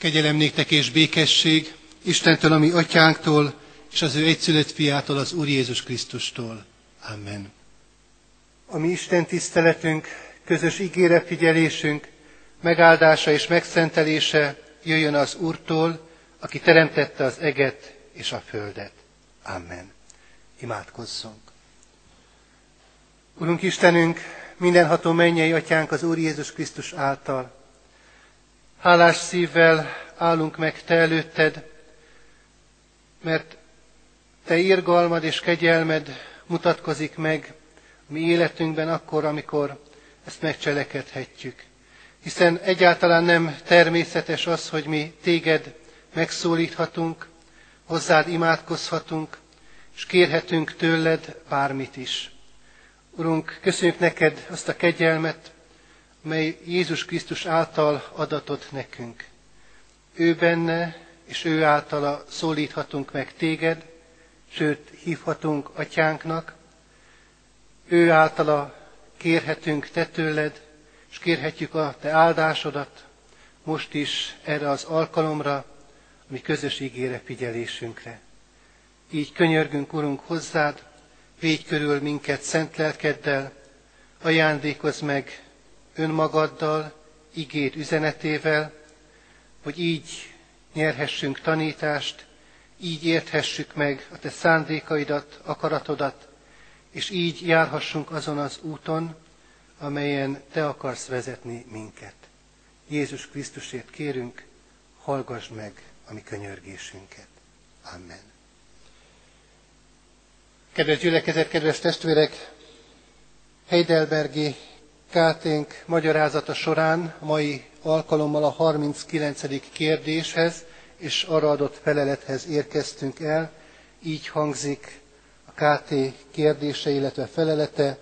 Kegyelem néktek és békesség Istentől, ami atyánktól, és az ő egyszülött fiától, az Úr Jézus Krisztustól. Amen. A mi Isten tiszteletünk, közös ígére figyelésünk, megáldása és megszentelése jöjjön az Úrtól, aki teremtette az eget és a földet. Amen. Imádkozzunk. Urunk Istenünk, mindenható mennyei atyánk az Úr Jézus Krisztus által. Hálás szívvel állunk meg Te előtted, mert Te irgalmad és kegyelmed mutatkozik meg mi életünkben akkor, amikor ezt megcselekedhetjük. Hiszen egyáltalán nem természetes az, hogy mi Téged megszólíthatunk, hozzád imádkozhatunk, és kérhetünk tőled bármit is. Urunk, köszönjük neked azt a kegyelmet, mely Jézus Krisztus által adatot nekünk. Ő benne és ő általa szólíthatunk meg téged, sőt hívhatunk atyánknak, ő általa kérhetünk te tőled, és kérhetjük a te áldásodat most is erre az alkalomra, mi közös ígére figyelésünkre. Így könyörgünk, Urunk, hozzád, védj körül minket szent lelkeddel, ajándékozz meg önmagaddal, igéd üzenetével, hogy így nyerhessünk tanítást, így érthessük meg a te szándékaidat, akaratodat, és így járhassunk azon az úton, amelyen te akarsz vezetni minket. Jézus Krisztusért kérünk, hallgass meg a mi könyörgésünket. Amen. Kedves gyülekezet, kedves testvérek! Heidelbergi Káténk magyarázata során mai alkalommal a 39. kérdéshez és arra adott felelethez érkeztünk el. Így hangzik a KT kérdése, illetve felelete.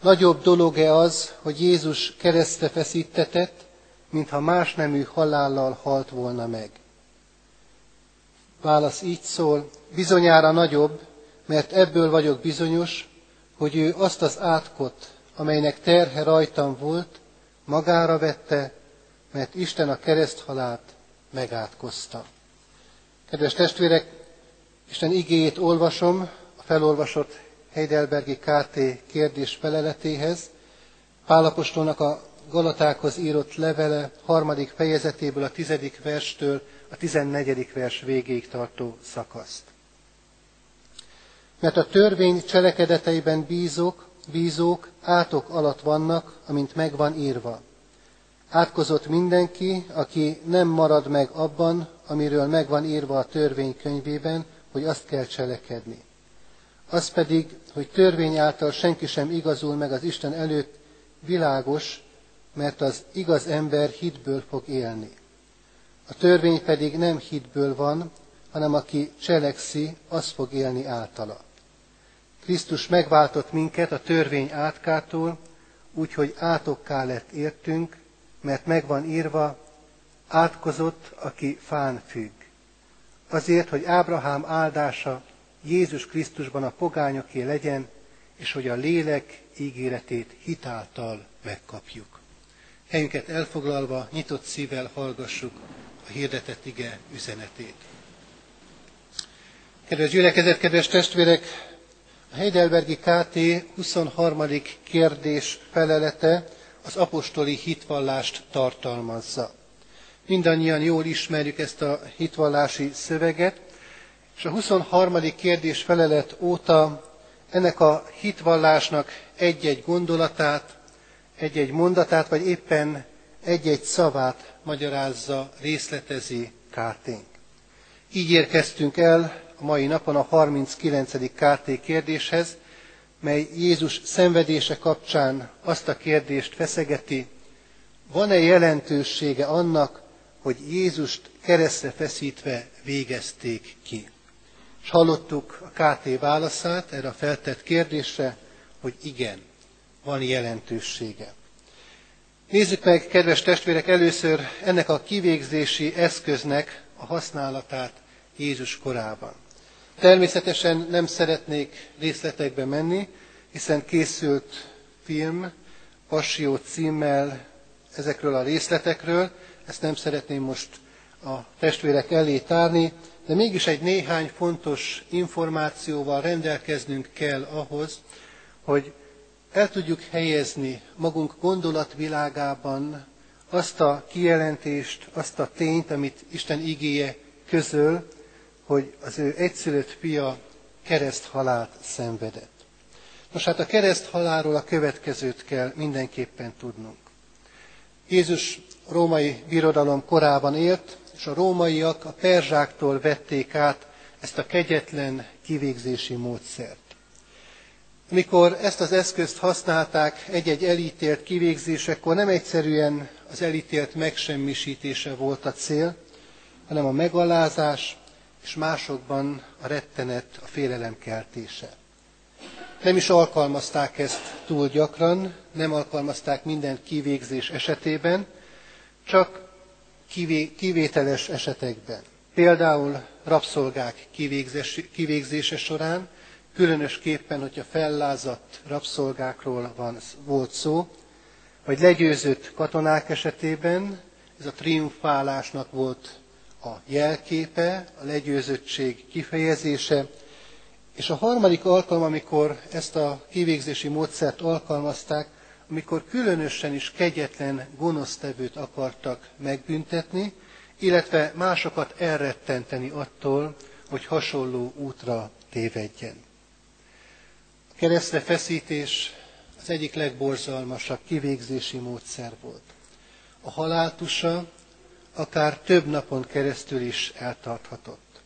Nagyobb dolog-e az, hogy Jézus keresztre feszítetett, mintha más nemű halállal halt volna meg? Válasz így szól, bizonyára nagyobb, mert ebből vagyok bizonyos, hogy ő azt az átkot, amelynek terhe rajtam volt, magára vette, mert Isten a kereszthalált megátkozta. Kedves testvérek, Isten igéjét olvasom a felolvasott Heidelbergi KT kérdés feleletéhez, Pálapostolnak a Galatákhoz írott levele harmadik fejezetéből a tizedik verstől a tizennegyedik vers végéig tartó szakaszt. Mert a törvény cselekedeteiben bízók, bízók átok alatt vannak, amint megvan írva. Átkozott mindenki, aki nem marad meg abban, amiről megvan írva a törvény könyvében, hogy azt kell cselekedni. Az pedig, hogy törvény által senki sem igazul meg az Isten előtt, világos, mert az igaz ember hitből fog élni. A törvény pedig nem hitből van, hanem aki cselekszi, az fog élni általa. Krisztus megváltott minket a törvény átkától, úgyhogy átokká lett értünk, mert megvan írva, átkozott, aki fán függ. Azért, hogy Ábrahám áldása Jézus Krisztusban a pogányoké legyen, és hogy a lélek ígéretét hitáltal megkapjuk. Helyünket elfoglalva, nyitott szívvel hallgassuk a hirdetett ige üzenetét. Kedves gyülekezet, kedves testvérek, a Heidelbergi KT 23. kérdés felelete az apostoli hitvallást tartalmazza. Mindannyian jól ismerjük ezt a hitvallási szöveget, és a 23. kérdés felelet óta ennek a hitvallásnak egy-egy gondolatát, egy-egy mondatát, vagy éppen egy-egy szavát magyarázza, részletezi kárténk. Így érkeztünk el a mai napon a 39. KT kérdéshez, mely Jézus szenvedése kapcsán azt a kérdést feszegeti, van-e jelentősége annak, hogy Jézust keresztre feszítve végezték ki? És hallottuk a KT válaszát erre a feltett kérdésre, hogy igen, van jelentősége. Nézzük meg, kedves testvérek, először ennek a kivégzési eszköznek a használatát Jézus korában. Természetesen nem szeretnék részletekbe menni, hiszen készült film, Passió címmel ezekről a részletekről, ezt nem szeretném most a testvérek elé tárni, de mégis egy néhány fontos információval rendelkeznünk kell ahhoz, hogy el tudjuk helyezni magunk gondolatvilágában azt a kijelentést, azt a tényt, amit Isten igéje közöl, hogy az ő egyszülött fia kereszthalált szenvedett. Nos hát a kereszthalálról a következőt kell mindenképpen tudnunk. Jézus római birodalom korában élt, és a rómaiak a perzsáktól vették át ezt a kegyetlen kivégzési módszert. Amikor ezt az eszközt használták egy-egy elítélt kivégzésekor, nem egyszerűen az elítélt megsemmisítése volt a cél, hanem a megalázás és másokban a rettenet, a félelem keltése. Nem is alkalmazták ezt túl gyakran, nem alkalmazták minden kivégzés esetében, csak kivételes esetekben. Például rabszolgák kivégzése során, különösképpen, hogyha fellázadt rabszolgákról van, volt szó, vagy legyőzött katonák esetében, ez a triumfálásnak volt a jelképe, a legyőzöttség kifejezése, és a harmadik alkalom, amikor ezt a kivégzési módszert alkalmazták, amikor különösen is kegyetlen gonosztevőt akartak megbüntetni, illetve másokat elrettenteni attól, hogy hasonló útra tévedjen. A keresztre feszítés az egyik legborzalmasabb kivégzési módszer volt. A haláltusa akár több napon keresztül is eltarthatott.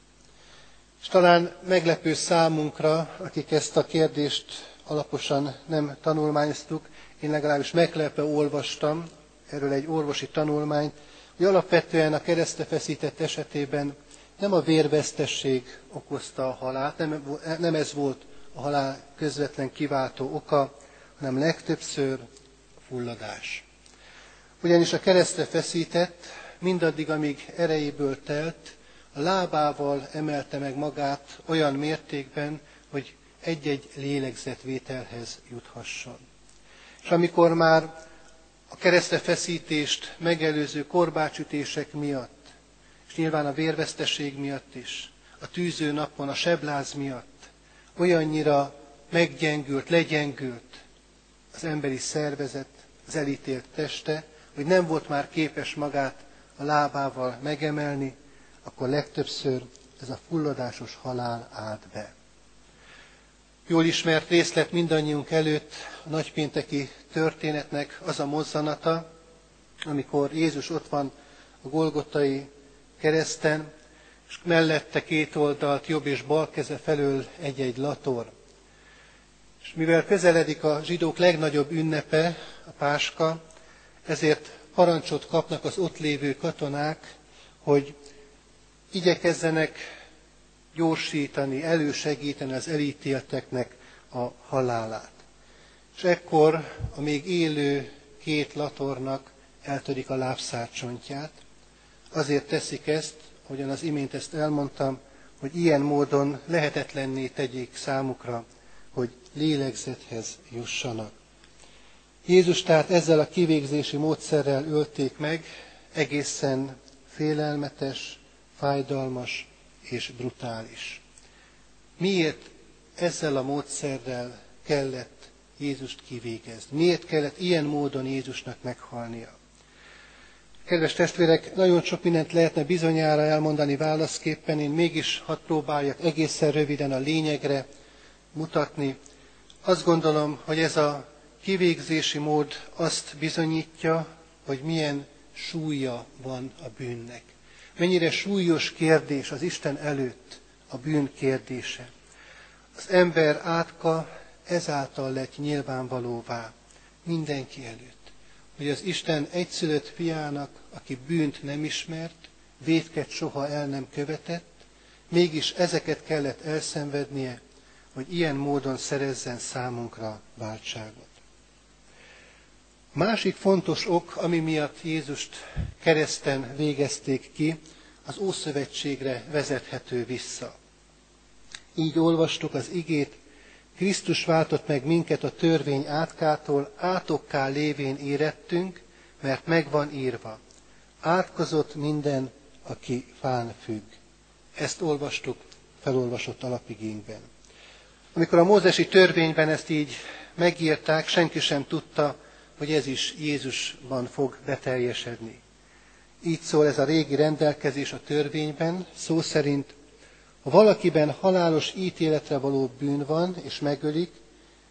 És talán meglepő számunkra, akik ezt a kérdést alaposan nem tanulmányoztuk, én legalábbis meglepve olvastam erről egy orvosi tanulmányt, hogy alapvetően a keresztre feszített esetében nem a vérvesztesség okozta a halált, nem, nem ez volt a halál közvetlen kiváltó oka, hanem legtöbbször a fulladás. Ugyanis a keresztre feszített, mindaddig, amíg erejéből telt, a lábával emelte meg magát olyan mértékben, hogy egy-egy lélegzetvételhez juthasson. És amikor már a keresztre feszítést megelőző korbácsütések miatt, és nyilván a vérveszteség miatt is, a tűző napon, a sebláz miatt olyannyira meggyengült, legyengült az emberi szervezet, az elítélt teste, hogy nem volt már képes magát a lábával megemelni, akkor legtöbbször ez a fulladásos halál állt be. Jól ismert részlet mindannyiunk előtt a nagypénteki történetnek az a mozzanata, amikor Jézus ott van a Golgotai kereszten, és mellette két oldalt, jobb és bal keze felől egy-egy lator. És mivel közeledik a zsidók legnagyobb ünnepe, a Páska, ezért parancsot kapnak az ott lévő katonák, hogy igyekezzenek gyorsítani, elősegíteni az elítélteknek a halálát. És ekkor a még élő két latornak eltörik a lábszárcsontját. Azért teszik ezt, ahogyan az imént ezt elmondtam, hogy ilyen módon lehetetlenné tegyék számukra, hogy lélegzethez jussanak. Jézus tehát ezzel a kivégzési módszerrel ölték meg, egészen félelmetes, fájdalmas és brutális. Miért ezzel a módszerrel kellett Jézust kivégezni? Miért kellett ilyen módon Jézusnak meghalnia? Kedves testvérek, nagyon sok mindent lehetne bizonyára elmondani válaszképpen, én mégis hadd próbáljak egészen röviden a lényegre mutatni. Azt gondolom, hogy ez a kivégzési mód azt bizonyítja, hogy milyen súlya van a bűnnek. Mennyire súlyos kérdés az Isten előtt a bűn kérdése. Az ember átka ezáltal lett nyilvánvalóvá mindenki előtt, hogy az Isten egyszülött fiának, aki bűnt nem ismert, védket soha el nem követett, mégis ezeket kellett elszenvednie, hogy ilyen módon szerezzen számunkra váltságot. Másik fontos ok, ami miatt Jézust kereszten végezték ki, az Ószövetségre vezethető vissza. Így olvastuk az igét, Krisztus váltott meg minket a törvény átkától, átokká lévén érettünk, mert megvan írva. Átkozott minden aki fán függ. Ezt olvastuk felolvasott alapigényben. Amikor a mózesi törvényben ezt így megírták, senki sem tudta, hogy ez is Jézusban fog beteljesedni. Így szól ez a régi rendelkezés a törvényben, szó szerint, ha valakiben halálos ítéletre való bűn van, és megölik,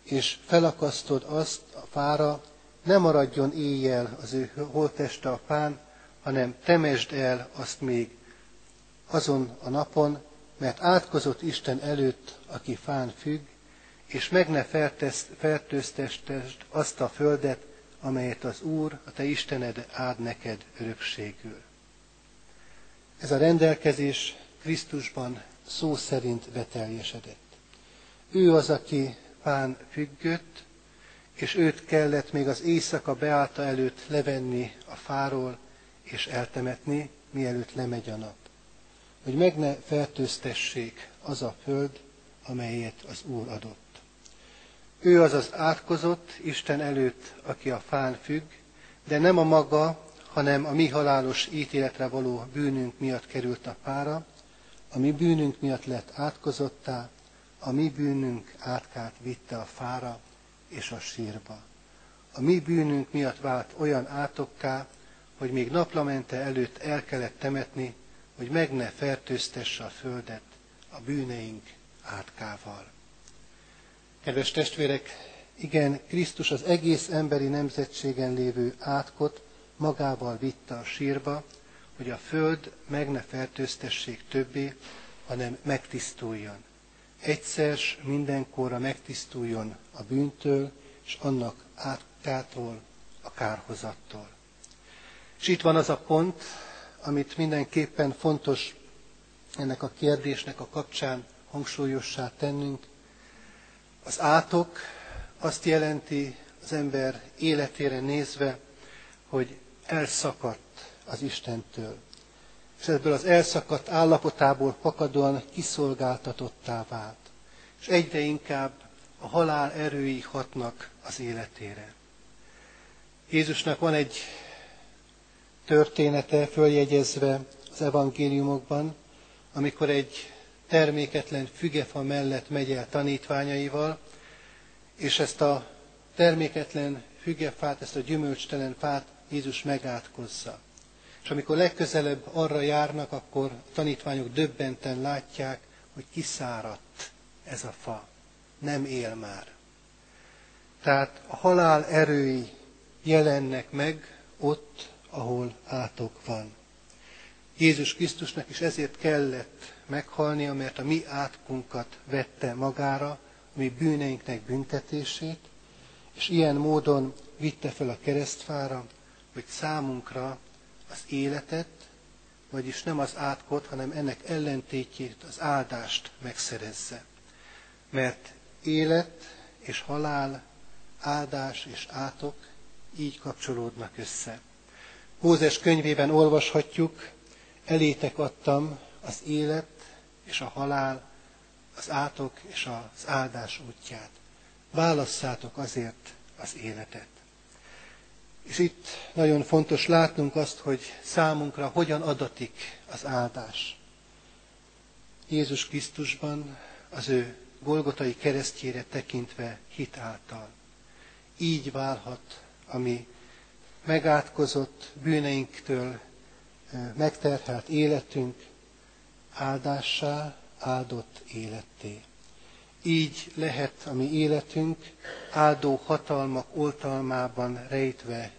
és felakasztod azt a fára, ne maradjon éjjel az ő holteste a fán, hanem temesd el azt még azon a napon, mert átkozott Isten előtt, aki fán függ, és meg ne fertőztesd azt a földet, amelyet az Úr, a te Istened áld neked örökségül. Ez a rendelkezés Krisztusban szó szerint beteljesedett. Ő az, aki fán függött, és őt kellett még az éjszaka beállta előtt levenni a fáról és eltemetni, mielőtt lemegy a nap. Hogy meg ne fertőztessék az a föld, amelyet az Úr adott. Ő az az átkozott Isten előtt, aki a fán függ, de nem a maga, hanem a mi halálos ítéletre való bűnünk miatt került a fára, a mi bűnünk miatt lett átkozottá, a mi bűnünk átkát vitte a fára és a sírba. A mi bűnünk miatt vált olyan átokká, hogy még naplamente előtt el kellett temetni, hogy meg ne fertőztesse a földet a bűneink átkával. Kedves testvérek, igen, Krisztus az egész emberi nemzetségen lévő átkot magával vitte a sírba, hogy a föld meg ne fertőztessék többé, hanem megtisztuljon. Egyszer mindenkorra megtisztuljon a bűntől, és annak átkától, a kárhozattól. És itt van az a pont, amit mindenképpen fontos ennek a kérdésnek a kapcsán hangsúlyossá tennünk, az átok azt jelenti az ember életére nézve, hogy elszakadt az Istentől. És ebből az elszakadt állapotából fakadóan kiszolgáltatottá vált. És egyre inkább a halál erői hatnak az életére. Jézusnak van egy története följegyezve az evangéliumokban, amikor egy terméketlen fügefa mellett megy el tanítványaival, és ezt a terméketlen fügefát, ezt a gyümölcstelen fát Jézus megátkozza. És amikor legközelebb arra járnak, akkor a tanítványok döbbenten látják, hogy kiszáradt ez a fa. Nem él már. Tehát a halál erői jelennek meg ott, ahol átok van. Jézus Krisztusnak is ezért kellett meghalnia, mert a mi átkunkat vette magára, a mi bűneinknek büntetését, és ilyen módon vitte fel a keresztfára, hogy számunkra az életet, vagyis nem az átkot, hanem ennek ellentétjét, az áldást megszerezze. Mert élet és halál, áldás és átok így kapcsolódnak össze. Mózes könyvében olvashatjuk, elétek adtam az élet és a halál, az átok és az áldás útját. Válasszátok azért az életet. És itt nagyon fontos látnunk azt, hogy számunkra hogyan adatik az áldás. Jézus Krisztusban az ő Golgotai keresztjére tekintve hit által. Így válhat a mi megátkozott bűneinktől megterhelt életünk áldássá, áldott életté. Így lehet a mi életünk áldó hatalmak oltalmában rejtve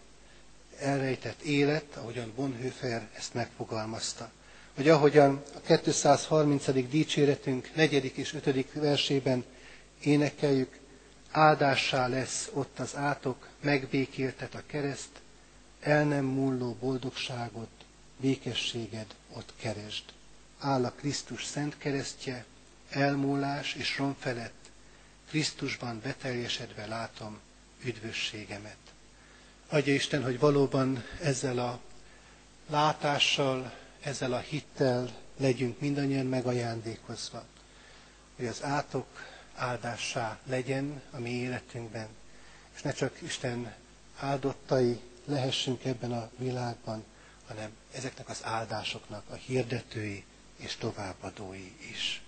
elrejtett élet, ahogyan Bonhoeffer ezt megfogalmazta. Vagy ahogyan a 230. dicséretünk 4. és 5. versében énekeljük, áldássá lesz ott az átok, megbékéltet a kereszt, el nem múló boldogságot, békességed ott keresd. Áll a Krisztus szent keresztje, elmúlás és rom felett, Krisztusban beteljesedve látom üdvösségemet. Adja Isten, hogy valóban ezzel a látással, ezzel a hittel legyünk mindannyian megajándékozva, hogy az átok áldássá legyen a mi életünkben, és ne csak Isten áldottai lehessünk ebben a világban, hanem ezeknek az áldásoknak a hirdetői és továbbadói is.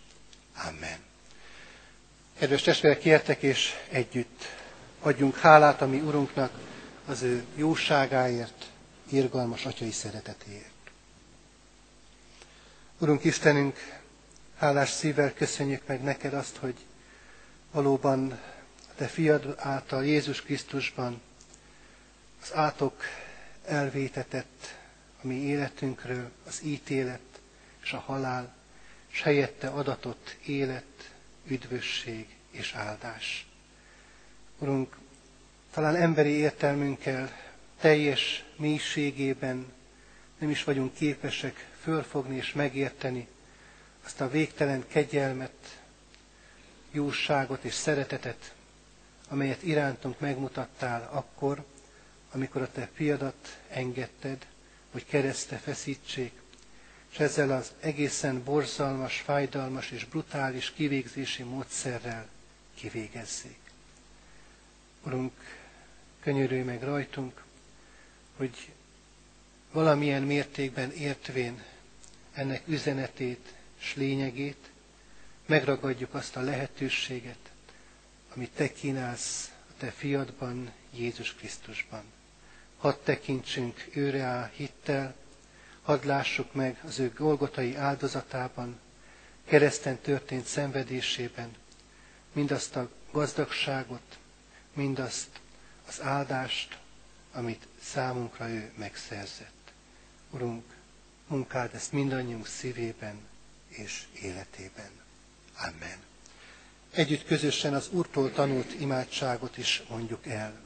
Amen. Kedves testvérek, kértek és együtt adjunk hálát a mi Urunknak az ő jóságáért, irgalmas atyai szeretetéért. Urunk Istenünk, hálás szívvel köszönjük meg neked azt, hogy valóban a te fiad által Jézus Krisztusban az átok elvétetett a mi életünkről az ítélet és a halál, és helyette adatott élet, üdvösség és áldás. Urunk, talán emberi értelmünkkel teljes mélységében nem is vagyunk képesek fölfogni és megérteni azt a végtelen kegyelmet, jóságot és szeretetet, amelyet irántunk megmutattál akkor, amikor a te fiadat engedted, hogy kereszte feszítsék, és ezzel az egészen borzalmas, fájdalmas és brutális kivégzési módszerrel kivégezzék. Urunk, könyörülj meg rajtunk, hogy valamilyen mértékben értvén ennek üzenetét és lényegét, megragadjuk azt a lehetőséget, amit te kínálsz a te fiadban, Jézus Krisztusban. Hadd tekintsünk őre á hittel, hadd lássuk meg az ő golgotai áldozatában, kereszten történt szenvedésében, mindazt a gazdagságot, mindazt az áldást, amit számunkra ő megszerzett. Urunk, munkáld ezt mindannyiunk szívében és életében. Amen. Együtt közösen az Úrtól tanult imádságot is mondjuk el.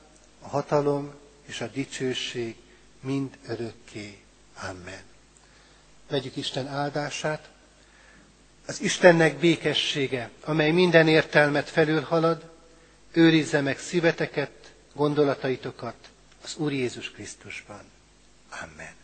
a hatalom és a dicsőség mind örökké. Amen. Vegyük Isten áldását. Az Istennek békessége, amely minden értelmet felülhalad, őrizze meg szíveteket, gondolataitokat az Úr Jézus Krisztusban. Amen.